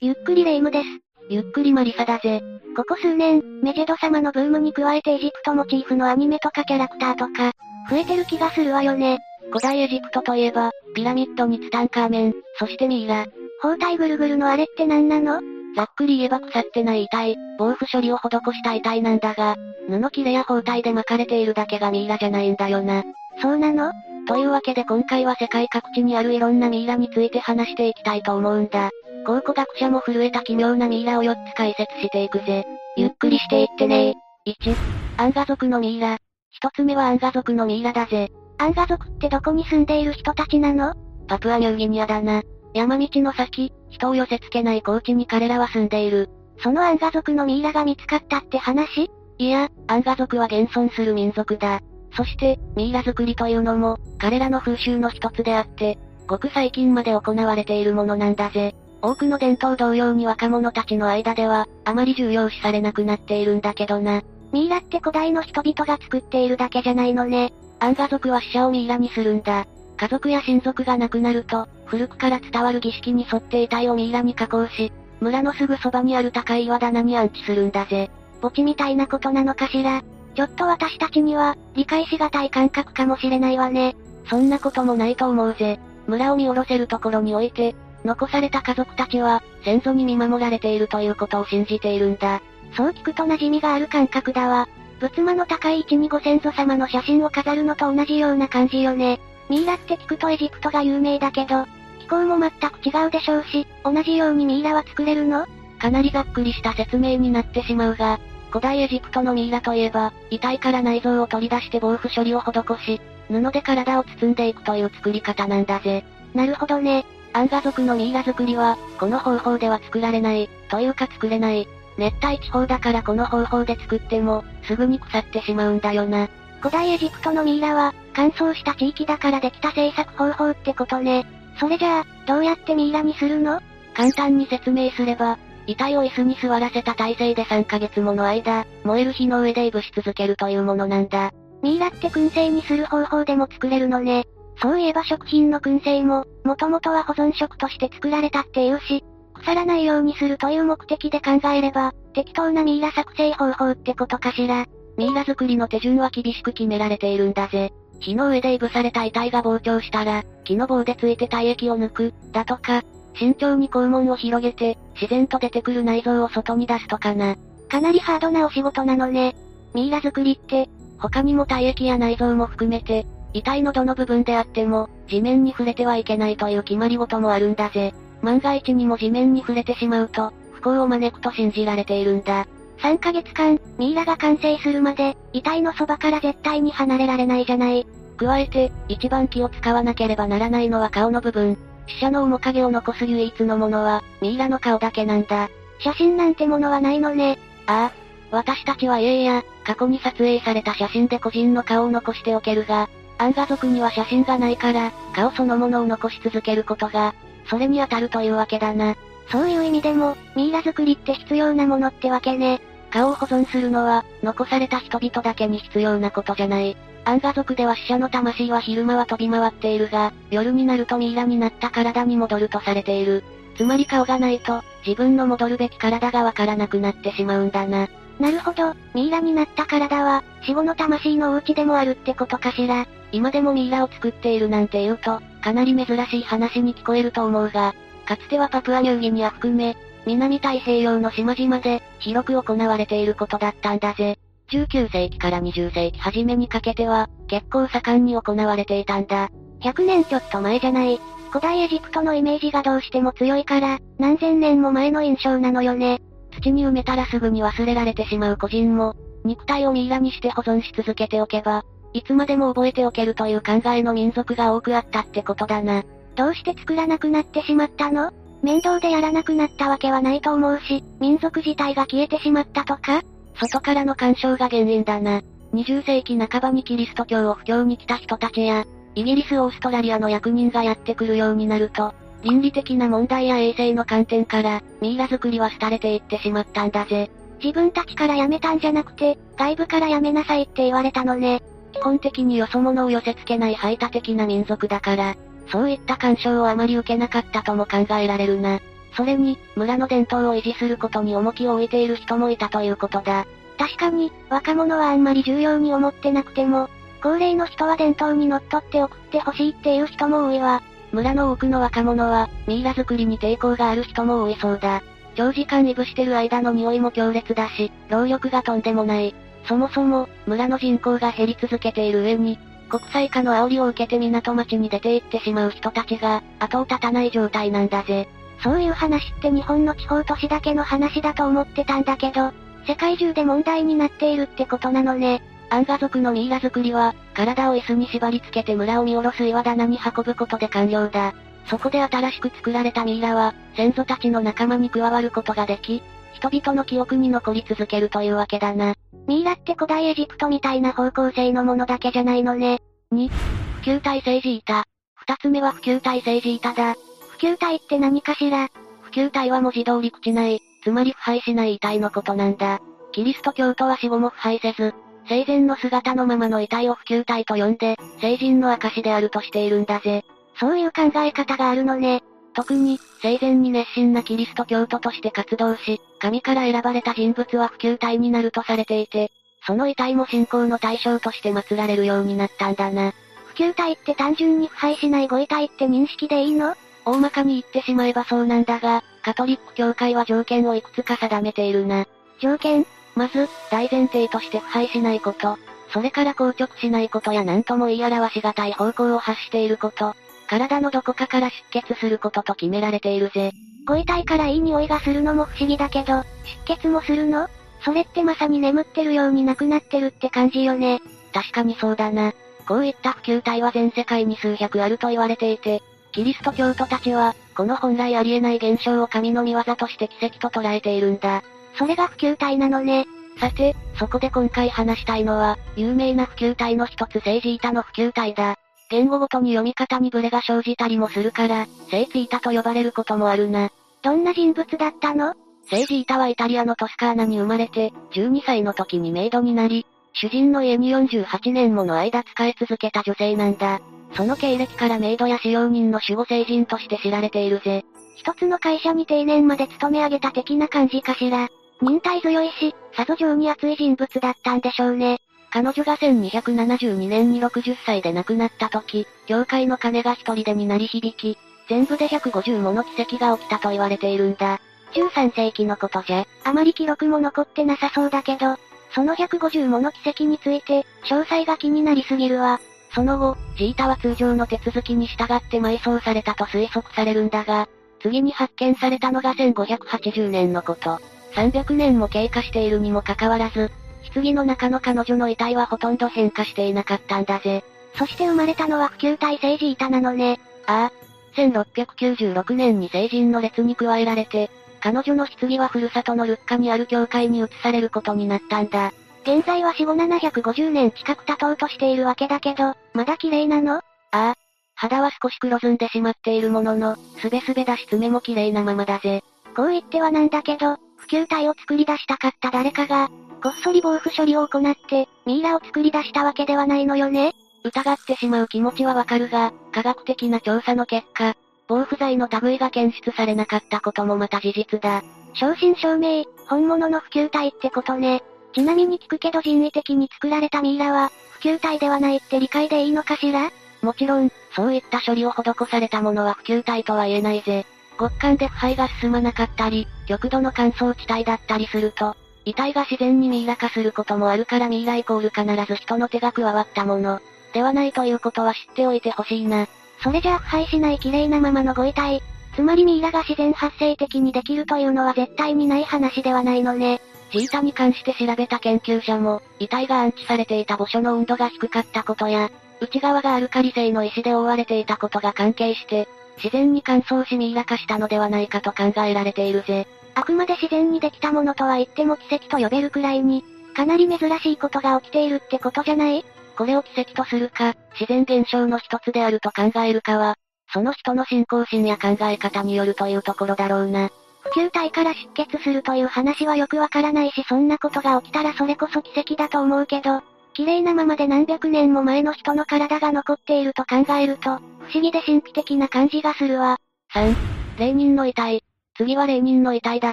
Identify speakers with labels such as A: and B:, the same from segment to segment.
A: ゆっくりレ夢ムです。
B: ゆっくりマリサだぜ。
A: ここ数年、メジェド様のブームに加えてエジプトモチーフのアニメとかキャラクターとか、増えてる気がするわよね。
B: 古代エジプトといえば、ピラミッドにツタンカーメン、そしてミイラ。
A: 包帯ぐるぐるのあれって何なの？
B: ざっくり言えば腐ってない遺体、防腐処理を施した遺体なんだが、布切れや包帯で巻かれているだけがミイラじゃないんだよな。
A: そうなの？
B: というわけで今回は世界各地にあるいろんなミイラについて話していきたいと思うんだ。考古学者も震えた奇妙なミイラを4つ解説していくぜ。ゆっくりしていってね1、アンガ族のミイラ。1つ目はアンガ族のミイラだぜ。
A: アンガ族ってどこに住んでいる人たちなの？
B: パプアニューギニアだな。山道の先、人を寄せ付けない高地に彼らは住んでいる。
A: そのアンガ族のミイラが見つかったって話？
B: いや、アンガ族は現存する民族だ。そして、ミイラ作りというのも、彼らの風習の一つであって、ごく最近まで行われているものなんだぜ。多くの伝統同様に若者たちの間では、あまり重要視されなくなっているんだけどな。
A: ミイラって古代の人々が作っているだけじゃないのね。
B: アンガ族は死者をミイラにするんだ。家族や親族が亡くなると、古くから伝わる儀式に沿って遺体をミイラに加工し、村のすぐそばにある高い岩棚に安置するんだぜ。
A: 墓地みたいなことなのかしら。ちょっと私たちには、理解しがたい感覚かもしれないわね。
B: そんなこともないと思うぜ。村を見下ろせるところにおいて、残された家族たちは、先祖に見守られているということを信じているんだ。
A: そう聞くと馴染みがある感覚だわ。仏間の高い位置にご先祖様の写真を飾るのと同じような感じよね。ミイラって聞くとエジプトが有名だけど、気候も全く違うでしょうし、同じようにミイラは作れるの？
B: かなりざっくりした説明になってしまうが、古代エジプトのミイラといえば、遺体から内臓を取り出して防腐処理を施し、布で体を包んでいくという作り方なんだぜ。
A: なるほどね。
B: アンガ族のミイラ作りは、この方法では作られない、というか作れない。熱帯地方だからこの方法で作っても、すぐに腐ってしまうんだよな。
A: 古代エジプトのミイラは、乾燥した地域だからできた製作方法ってことね。それじゃあ、どうやってミイラにするの？
B: 簡単に説明すれば、遺体を椅子に座らせた体勢で3ヶ月もの間、燃える火の上でいぶし続けるというものなんだ。
A: ミイラって燻製にする方法でも作れるのね。そういえば食品の燻製も、もともとは保存食として作られたっていうし、腐らないようにするという目的で考えれば、適当なミイラ作成方法ってことかしら。
B: ミイラ作りの手順は厳しく決められているんだぜ。火の上でいぶされた遺体が膨張したら、木の棒でついて体液を抜く、だとか、慎重に肛門を広げて、自然と出てくる内臓を外に出すとかな。
A: かなりハードなお仕事なのね。ミイラ作りって、
B: 他にも体液や内臓も含めて、遺体のどの部分であっても、地面に触れてはいけないという決まり事もあるんだぜ。万が一にも地面に触れてしまうと、不幸を招くと信じられているんだ。
A: 3ヶ月間、ミイラが完成するまで、遺体のそばから絶対に離れられないじゃない。
B: 加えて、一番気を使わなければならないのは顔の部分。死者の面影を残す唯一のものは、ミイラの顔だけなんだ。
A: 写真なんてものはないのね。
B: ああ。私たちは家や、過去に撮影された写真で個人の顔を残しておけるが、アンガ族には写真がないから、顔そのものを残し続けることが、それに当たるというわけだな。
A: そういう意味でも、ミイラ作りって必要なものってわけね。
B: 顔を保存するのは、残された人々だけに必要なことじゃない。アンガ族では死者の魂は昼間は飛び回っているが、夜になるとミイラになった体に戻るとされている。つまり顔がないと、自分の戻るべき体がわからなくなってしまうんだな。
A: なるほど、ミイラになった体は、死後の魂のお家でもあるってことかしら。
B: 今でもミイラを作っているなんて言うと、かなり珍しい話に聞こえると思うが、かつてはパプアニューギニア含め、南太平洋の島々で、広く行われていることだったんだぜ。19世紀から20世紀初めにかけては、結構盛んに行われていたんだ。
A: 100年ちょっと前じゃない。古代エジプトのイメージがどうしても強いから、何千年も前の印象なのよね。
B: 土に埋めたらすぐに忘れられてしまう個人も、肉体をミイラにして保存し続けておけば、いつまでも覚えておけるという考えの民族が多くあったってことだな。
A: どうして作らなくなってしまったの？面倒でやらなくなったわけはないと思うし、民族自体が消えてしまったとか？
B: 外からの干渉が原因だな。20世紀半ばにキリスト教を布教に来た人たちや、イギリスオーストラリアの役人がやってくるようになると、倫理的な問題や衛生の観点から、ミイラ作りは廃れていってしまったんだぜ。
A: 自分たちからやめたんじゃなくて、外部からやめなさいって言われたのね。
B: 基本的によそ者を寄せ付けない排他的な民族だから、そういった干渉をあまり受けなかったとも考えられるな。それに、村の伝統を維持することに重きを置いている人もいたということだ。
A: 確かに、若者はあんまり重要に思ってなくても、高齢の人は伝統にのっとって送ってほしいっていう人も多いわ。
B: 村の多くの若者は、ミイラ作りに抵抗がある人も多いそうだ。長時間いぶしてる間の匂いも強烈だし、労力がとんでもない。そもそも、村の人口が減り続けている上に、国際化の煽りを受けて港町に出て行ってしまう人たちが、後を絶たない状態なんだぜ。
A: そういう話って日本の地方都市だけの話だと思ってたんだけど、世界中で問題になっているってことなのね。
B: アンガ族のミイラ作りは、体を椅子に縛り付けて村を見下ろす岩棚に運ぶことで完了だ。そこで新しく作られたミイラは、先祖たちの仲間に加わることができ、人々の記憶に残り続けるというわけだな。
A: ミイラって古代エジプトみたいな方向性のものだけじゃないのね。
B: 2、普及体性ジータ。二つ目は普及体性ジータだ。
A: 普及体って何かしら？
B: 普及体は文字通り朽ちない、つまり腐敗しない遺体のことなんだ。キリスト教徒は死後も腐敗せず、生前の姿のままの遺体を普及体と呼んで、成人の証であるとしているんだぜ。
A: そういう考え方があるのね。
B: 特に、生前に熱心なキリスト教徒として活動し、神から選ばれた人物は普及体になるとされていて、その遺体も信仰の対象として祀られるようになったんだな。
A: 普及体って単純に腐敗しないご遺体って認識でいいの？
B: 大まかに言ってしまえばそうなんだが、カトリック教会は条件をいくつか定めているな。
A: 条件？
B: まず、大前提として腐敗しないこと。それから硬直しないことや何とも言い表しがたい方向を発していること。体のどこかから出血することと決められているぜ。
A: ご遺体からいい匂いがするのも不思議だけど、出血もするの？それってまさに眠ってるように亡くなってるって感じよね。
B: 確かにそうだな。こういった普及体は全世界に数百あると言われていて、キリスト教徒たちは、この本来ありえない現象を神の見業として奇跡と捉えているんだ。
A: それが普及体なのね。
B: さて、そこで今回話したいのは、有名な普及体の一つ聖ジータの普及体だ。言語ごとに読み方にブレが生じたりもするから、聖ツイータと呼ばれることもあるな。
A: どんな人物だったの？
B: 聖ジータはイタリアのトスカーナに生まれて、12歳の時にメイドになり、主人の家に48年もの間使い続けた女性なんだ。その経歴からメイドや使用人の守護聖人として知られているぜ。
A: 一つの会社に定年まで勤め上げた的な感じかしら。忍耐強いし、さぞ情に熱い人物だったんでしょうね。
B: 彼女が1272年に60歳で亡くなった時、教会の鐘が一人でになり響き、全部で150もの奇跡が起きたと言われているんだ。
A: 13世紀のことじゃ、あまり記録も残ってなさそうだけど、その150もの奇跡について、詳細が気になりすぎるわ。
B: その後、ジータは通常の手続きに従って埋葬されたと推測されるんだが、次に発見されたのが1580年のこと。300年も経過しているにもかかわらず、棺の中の彼女の遺体はほとんど変化していなかったんだぜ。
A: そして生まれたのは普及体聖ジータなのね。
B: ああ。1696年に成人の列に加えられて、彼女の棺はふるさとのルッカにある教会に移されることになったんだ。
A: 現在は死後750年近く経とうとしているわけだけど、まだ綺麗なの？あ
B: あ。肌は少し黒ずんでしまっているものの、すべすべだし爪も綺麗なままだぜ。
A: こう言ってはなんだけど、普及体を作り出したかった誰かが、こっそり防腐処理を行って、ミイラを作り出したわけではないのよね
B: 疑ってしまう気持ちはわかるが、科学的な調査の結果、防腐剤の類が検出されなかったこともまた事実だ。
A: 正真正銘、本物の普及体ってことね。ちなみに聞くけど人為的に作られたミイラは、普及体ではないって理解でいいのかしら？
B: もちろん、そういった処理を施されたものは普及体とは言えないぜ。極寒で腐敗が進まなかったり、極度の乾燥地帯だったりすると、遺体が自然にミイラ化することもあるからミイライコール必ず人の手が加わったもの。ではないということは知っておいてほしいな。
A: それじゃあ腐敗しない綺麗なままのご遺体。つまりミイラが自然発生的にできるというのは絶対にない話ではないのね。
B: ジータに関して調べた研究者も、遺体が安置されていた墓所の温度が低かったことや、内側がアルカリ性の石で覆われていたことが関係して、自然に乾燥しミイラ化したのではないかと考えられているぜ。
A: あくまで自然にできたものとは言っても奇跡と呼べるくらいに、かなり珍しいことが起きているってことじゃない？
B: これを奇跡とするか、自然現象の一つであると考えるかは、その人の信仰心や考え方によるというところだろうな。
A: 普及体から出血するという話はよくわからないしそんなことが起きたらそれこそ奇跡だと思うけど、綺麗なままで何百年も前の人の体が残っていると考えると、不思議で神秘的な感じがするわ。
B: 3、霊人の遺体。次はレーニンの遺体だ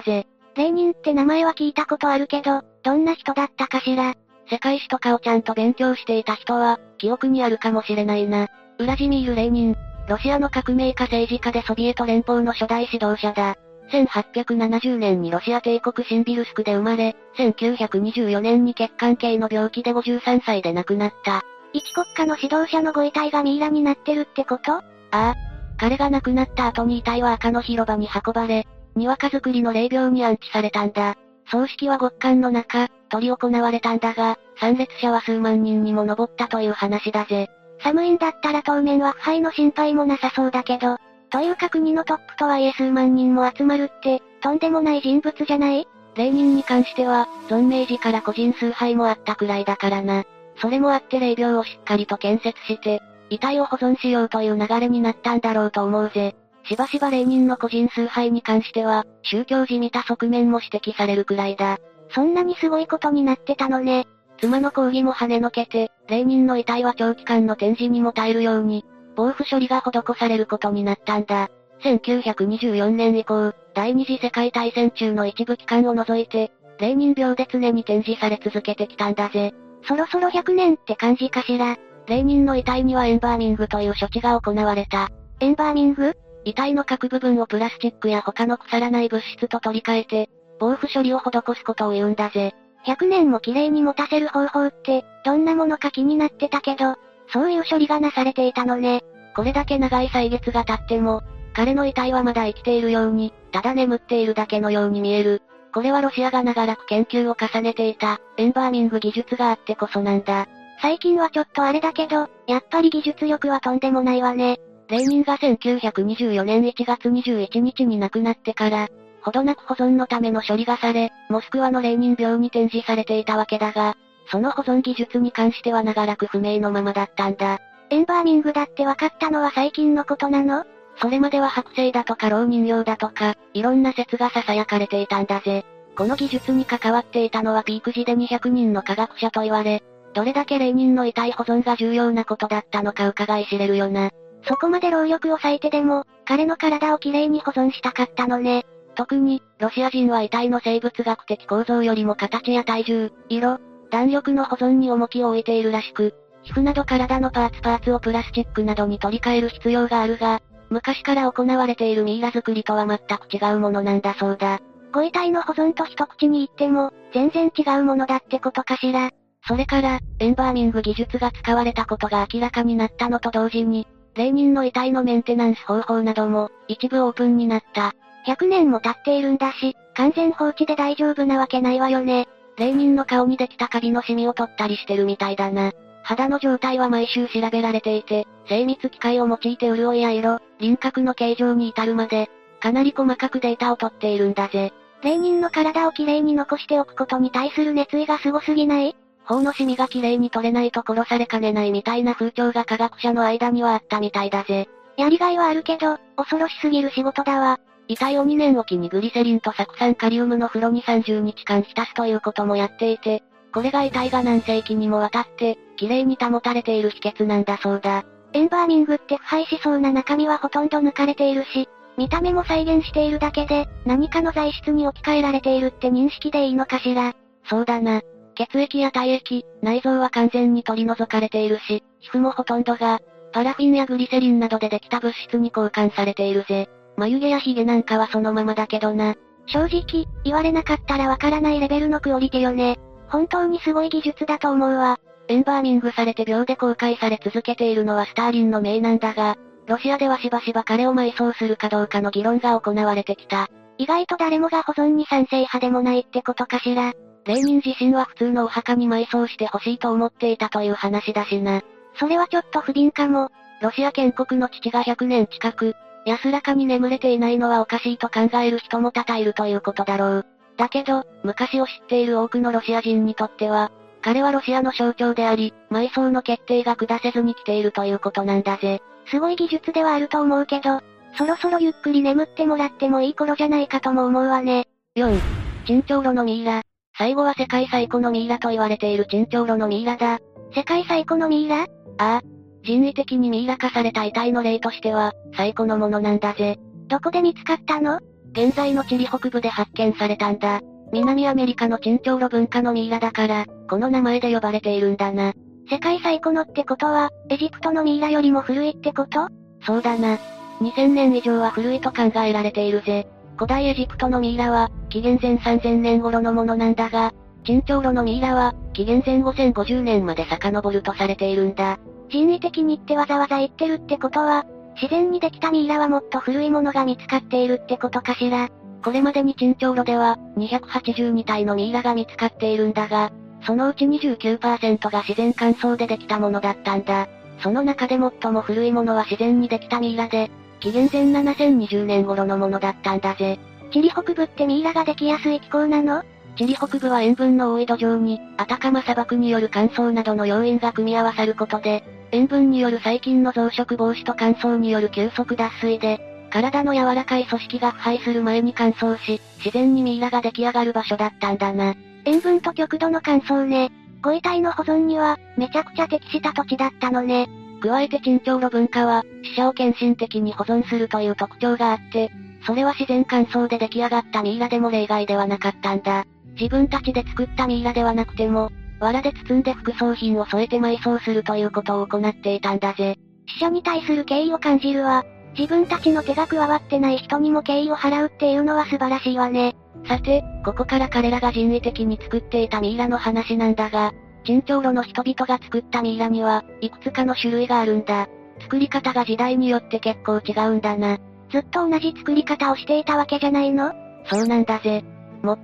B: ぜ。
A: レーニンって名前は聞いたことあるけど、どんな人だったかしら。
B: 世界史とかをちゃんと勉強していた人は、記憶にあるかもしれないな。ウラジミール・レーニン。ロシアの革命家政治家でソビエト連邦の初代指導者だ。1870年にロシア帝国シンビルスクで生まれ、1924年に血管系の病気で53歳で亡くなった。
A: 一国家の指導者のご遺体がミイラになってるってこと？あ
B: あ。彼が亡くなった後に遺体は赤の広場に運ばれ、にわか作りの霊廟に安置されたんだ。葬式は極寒の中、取り行われたんだが、参列者は数万人にも上ったという話だぜ。
A: 寒いんだったら当面は腐敗の心配もなさそうだけど、というか国のトップとはいえ数万人も集まるって、とんでもない人物じゃない？
B: 霊人に関しては、存命時から個人崇拝もあったくらいだからな。それもあって霊廟をしっかりと建設して、遺体を保存しようという流れになったんだろうと思うぜ。しばしば霊人の個人崇拝に関しては、宗教じみた側面も指摘されるくらいだ。
A: そんなにすごいことになってたのね。
B: 妻の抗議も跳ねのけて、霊人の遺体は長期間の展示にも耐えるように、防腐処理が施されることになったんだ。1924年以降、第二次世界大戦中の一部期間を除いて、霊人病で常に展示され続けてきたんだぜ。
A: そろそろ100年って感じかしら。
B: 霊人の遺体にはエンバーミングという処置が行われた。
A: エンバーミング？
B: 遺体の各部分をプラスチックや他の腐らない物質と取り替えて、防腐処理を施すことを言うんだぜ。
A: 100年も綺麗に持たせる方法って、どんなものか気になってたけど、そういう処理がなされていたのね。
B: これだけ長い歳月が経っても、彼の遺体はまだ生きているように、ただ眠っているだけのように見える。これはロシアが長らく研究を重ねていた、エンバーミング技術があってこそなんだ。
A: 最近はちょっとあれだけど、やっぱり技術力はとんでもないわね。
B: レーニンが1924年1月21日に亡くなってから、ほどなく保存のための処理がされ、モスクワのレーニン病に展示されていたわけだが、その保存技術に関しては長らく不明のままだったんだ。
A: エンバーミングだって分かったのは最近のことなの？
B: それまでは剥製だとか老人用だとか、いろんな説が囁かれていたんだぜ。この技術に関わっていたのはピーク時で200人の科学者と言われ、どれだけ霊人の遺体保存が重要なことだったのか伺い知れるよな。
A: そこまで労力を割いてでも、彼の体をきれいに保存したかったのね。
B: 特に、ロシア人は遺体の生物学的構造よりも形や体重、色、弾力の保存に重きを置いているらしく、皮膚など体のパーツパーツをプラスチックなどに取り替える必要があるが、昔から行われているミイラ作りとは全く違うものなんだそうだ。
A: ご遺体の保存と一口に言っても、全然違うものだってことかしら。
B: それから、エンバーミング技術が使われたことが明らかになったのと同時に、霊人の遺体のメンテナンス方法なども、一部オープンになった。
A: 100年も経っているんだし、完全放置で大丈夫なわけないわよね。
B: 霊人の顔にできたカビのシミを取ったりしてるみたいだな。肌の状態は毎週調べられていて、精密機械を用いて潤いや色、輪郭の形状に至るまで、かなり細かくデータを取っているんだぜ。
A: 霊人の体をきれいに残しておくことに対する熱意がすごすぎない？
B: 頬のシミが綺麗に取れないと殺されかねないみたいな風潮が科学者の間にはあったみたいだぜ。
A: やりがいはあるけど、恐ろしすぎる仕事だわ。
B: 遺体を2年おきにグリセリンと酢酸カリウムの風呂に30日間浸すということもやっていて、これが遺体が何世紀にもわたって、綺麗に保たれている秘訣なんだそうだ。
A: エンバーミングって腐敗しそうな中身はほとんど抜かれているし、見た目も再現しているだけで、何かの材質に置き換えられているって認識でいいのかしら。
B: そうだな。血液や体液、内臓は完全に取り除かれているし、皮膚もほとんどが、パラフィンやグリセリンなどでできた物質に交換されているぜ。眉毛や髭なんかはそのままだけどな。
A: 正直、言われなかったらわからないレベルのクオリティよね。本当にすごい技術だと思うわ。
B: エンバーミングされて秒で公開され続けているのはスターリンの命なんだが、ロシアではしばしば彼を埋葬するかどうかの議論が行われてきた。
A: 意外と誰もが保存に賛成派でもないってことかしら。
B: レーニン自身は普通のお墓に埋葬してほしいと思っていたという話だしな。
A: それはちょっと不憫かも。
B: ロシア建国の父が100年近く、安らかに眠れていないのはおかしいと考える人も多々いるということだろう。だけど、昔を知っている多くのロシア人にとっては、彼はロシアの象徴であり、埋葬の決定が下せずに来ているということなんだぜ。
A: すごい技術ではあると思うけど、そろそろゆっくり眠ってもらってもいい頃じゃないかとも思うわね。
B: 4. チンチョウロのミイラ。最後は世界最古のミイラと言われているチンチョウロのミイラだ。
A: 世界最古のミイラ？あ
B: あ。人為的にミイラ化された遺体の例としては、最古のものなんだぜ。
A: どこで見つかったの？
B: 現在のチリ北部で発見されたんだ。南アメリカの珍長炉文化のミイラだから、この名前で呼ばれているんだな。
A: 世界最古のってことは、エジプトのミイラよりも古いってこと？
B: そうだな。2000年以上は古いと考えられているぜ。古代エジプトのミイラは、紀元前3000年頃のものなんだが、珍長炉のミイラは、紀元前5050年まで遡るとされているんだ。
A: 人為的にってわざわざ言ってるってことは、自然にできたミイラはもっと古いものが見つかっているってことかしら。
B: これまでに珍長炉では、282体のミイラが見つかっているんだが、そのうち29%が自然乾燥でできたものだったんだ。その中で最も古いものは自然にできたミイラで、紀元前7020年頃のものだったんだぜ。
A: チリ北部ってミイラができやすい気候なの？
B: チリ北部は塩分の多い土壌に、アタカマ砂漠による乾燥などの要因が組み合わさることで、塩分による細菌の増殖防止と乾燥による急速脱水で、体の柔らかい組織が腐敗する前に乾燥し、自然にミイラが出来上がる場所だったんだな。
A: 塩分と極度の乾燥ね。ご遺体の保存には、めちゃくちゃ適した土地だったのね。
B: 加えて沈長炉文化は、死者を献身的に保存するという特徴があって、それは自然乾燥で出来上がったミイラでも例外ではなかったんだ。自分たちで作ったミイラではなくても、藁で包んで副葬品を添えて埋葬するということを行っていたんだぜ。
A: 死者に対する敬意を感じるわ。自分たちの手が加わってない人にも敬意を払うっていうのは素晴らしいわね。
B: さて、ここから彼らが人為的に作っていたミイラの話なんだが、珍長炉の人々が作ったミイラには、いくつかの種類があるんだ。作り方が時代によって結構違うんだな。
A: ずっと同じ作り方をしていたわけじゃないの？
B: そうなんだぜ。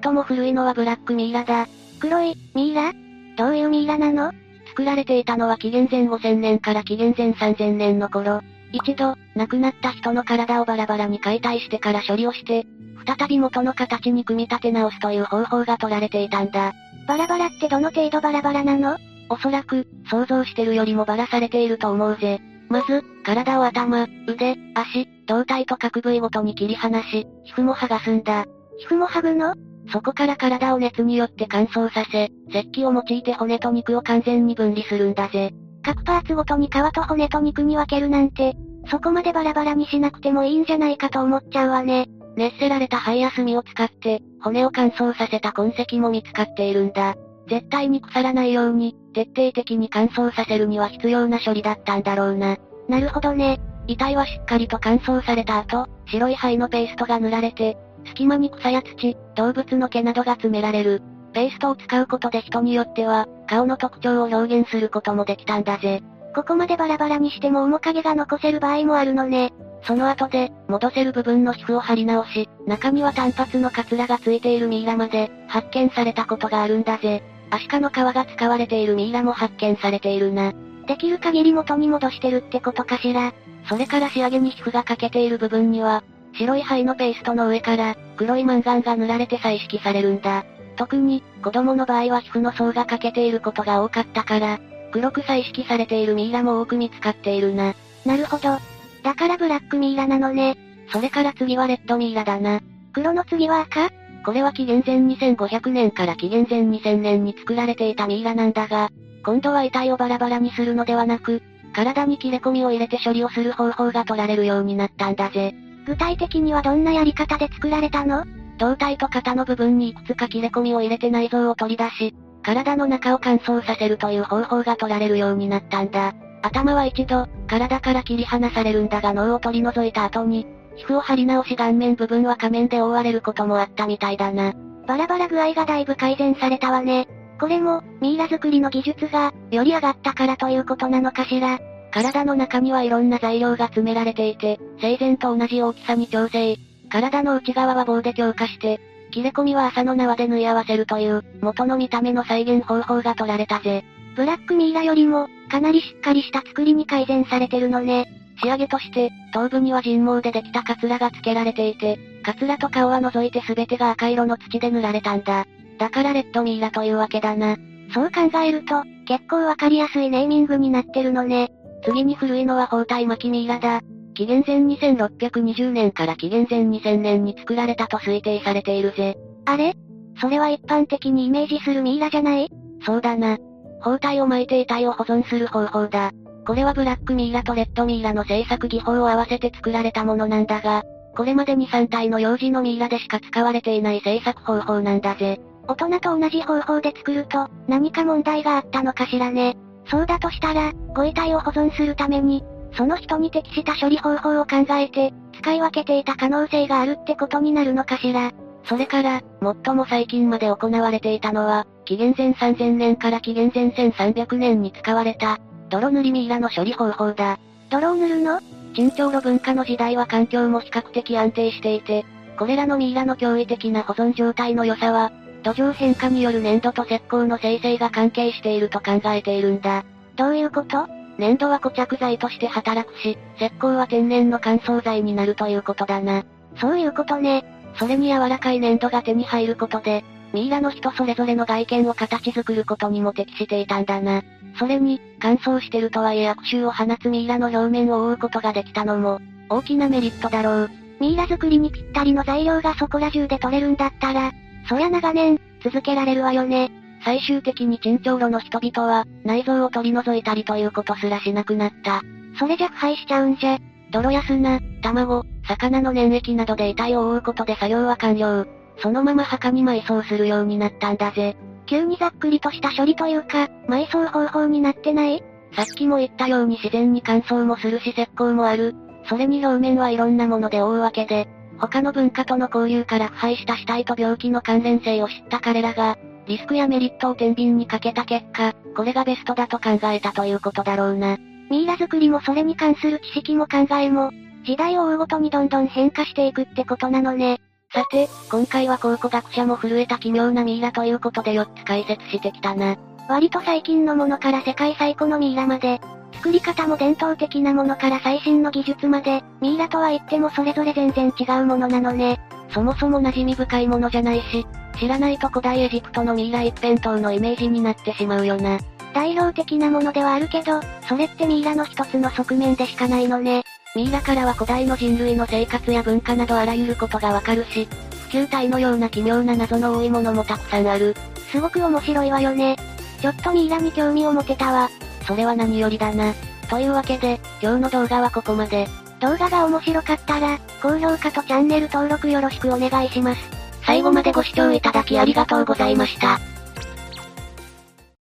B: 最も古いのはブラックミイラだ。
A: 黒い、ミイラ？どういうミイラなの？
B: 作られていたのは紀元前5000年から紀元前3000年の頃。一度、亡くなった人の体をバラバラに解体してから処理をして、再び元の形に組み立て直すという方法が取られていたんだ。
A: バラバラってどの程度バラバラなの？
B: おそらく、想像してるよりもバラされていると思うぜ。まず、体を頭、腕、足、胴体と各部位ごとに切り離し、皮膚も剥がすんだ。
A: 皮膚も剥ぐの？
B: そこから体を熱によって乾燥させ、石器を用いて骨と肉を完全に分離するんだぜ。
A: 各パーツごとに皮と骨と肉に分けるなんて、そこまでバラバラにしなくてもいいんじゃないかと思っちゃうわね。
B: 熱せられた灰や炭を使って、骨を乾燥させた痕跡も見つかっているんだ。絶対に腐らないように、徹底的に乾燥させるには必要な処理だったんだろうな。
A: なるほどね。
B: 遺体はしっかりと乾燥された後、白い灰のペーストが塗られて、隙間に草や土、動物の毛などが詰められる。ペーストを使うことで人によっては、顔の特徴を表現することもできたんだぜ。
A: ここまでバラバラにしても面影が残せる場合もあるのね。
B: その後で、戻せる部分の皮膚を貼り直し、中には単発のカツラがついているミイラまで、発見されたことがあるんだぜ。アシカの皮が使われているミイラも発見されているな。
A: できる限り元に戻してるってことかしら。
B: それから仕上げに皮膚が欠けている部分には、白い灰のペーストの上から、黒いマンガンが塗られて彩色されるんだ。特に、子供の場合は皮膚の層が欠けていることが多かったから、黒く彩色されているミイラも多く見つかっているな。
A: なるほど。だからブラックミイラなのね。
B: それから次はレッドミイラだな。
A: 黒の次は赤？
B: これは紀元前2500年から紀元前2000年に作られていたミイラなんだが、今度は遺体をバラバラにするのではなく、体に切れ込みを入れて処理をする方法が取られるようになったんだぜ。
A: 具体的にはどんなやり方で作られたの？
B: 胴体と肩の部分にいくつか切れ込みを入れて内臓を取り出し、体の中を乾燥させるという方法が取られるようになったんだ。頭は一度、体から切り離されるんだが脳を取り除いた後に、皮膚を張り直し顔面部分は仮面で覆われることもあったみたいだな。
A: バラバラ具合がだいぶ改善されたわね。これも、ミイラ作りの技術が、より上がったからということなのかしら。
B: 体の中にはいろんな材料が詰められていて、生前と同じ大きさに調整。体の内側は棒で強化して、切れ込みは朝の縄で縫い合わせるという、元の見た目の再現方法が取られたぜ。
A: ブラックミイラよりも、かなりしっかりした作りに改善されてるのね。
B: 仕上げとして、頭部には人毛でできたカツラが付けられていて、カツラと顔は除いて全てが赤色の土で塗られたんだ。だからレッドミイラというわけだな。
A: そう考えると、結構わかりやすいネーミングになってるのね。
B: 次に古いのは包帯巻きミイラだ。紀元前2620年から紀元前2000年に作られたと推定されているぜ。
A: あれ？それは一般的にイメージするミイラじゃない？
B: そうだな。包帯を巻いて遺体を保存する方法だ。これはブラックミイラとレッドミイラの製作技法を合わせて作られたものなんだが、これまでに3体の幼児のミイラでしか使われていない製作方法なんだぜ。
A: 大人と同じ方法で作ると、何か問題があったのかしらね。そうだとしたら、ご遺体を保存するために、その人に適した処理方法を考えて、使い分けていた可能性があるってことになるのかしら。
B: それから、最も最近まで行われていたのは、紀元前3000年から紀元前1300年に使われた、泥塗りミイラの処理方法だ。
A: 泥を塗るの？
B: 沈長炉文化の時代は環境も比較的安定していて、これらのミイラの驚異的な保存状態の良さは、土壌変化による粘土と石膏の生成が関係していると考えているんだ。
A: どういうこと？
B: 粘土は固着剤として働くし、石膏は天然の乾燥剤になるということだな。
A: そういうことね。
B: それに柔らかい粘土が手に入ることで、ミイラの人それぞれの外見を形作ることにも適していたんだな。それに、乾燥してるとはいえ悪臭を放つミイラの表面を覆うことができたのも、大きなメリットだろう。
A: ミイラ作りにぴったりの材料がそこら中で取れるんだったら、そりゃ長年、続けられるわよね。
B: 最終的に沈長炉の人々は、内臓を取り除いたりということすらしなくなった。
A: それじゃ腐敗しちゃうんじゃ。
B: 泥や砂、卵、魚の粘液などで遺体を覆うことで作業は完了。そのまま墓に埋葬するようになったんだぜ。
A: 急にざっくりとした処理というか、埋葬方法になってない？
B: さっきも言ったように自然に乾燥もするし石膏もある。それに表面はいろんなもので覆うわけで、他の文化との交流から腐敗した死体と病気の関連性を知った彼らが、リスクやメリットを天秤にかけた結果、これがベストだと考えたということだろうな。
A: ミイラ作りもそれに関する知識も考えも、時代を追うごとにどんどん変化していくってことなのね。
B: さて、今回は考古学者も震えた奇妙なミイラということで4つ解説してきたな。
A: 割と最近のものから世界最古のミイラまで、作り方も伝統的なものから最新の技術まで、ミイラとは言ってもそれぞれ全然違うものなのね。
B: そもそも馴染み深いものじゃないし、知らないと古代エジプトのミイラ一辺倒のイメージになってしまうよな。
A: 代表的なものではあるけど、それってミイラの一つの側面でしかないのね。
B: ミイラからは古代の人類の生活や文化などあらゆることがわかるし、球体のような奇妙な謎の多いものもたくさんある。
A: すごく面白いわよね。ちょっとミイラに興味を持てたわ。
B: それは何よりだな。というわけで、今日の動画はここまで。
A: 動画が面白かったら、高評価とチャンネル登録よろしくお願いします。
B: 最後までご視聴いただきありがとうございました。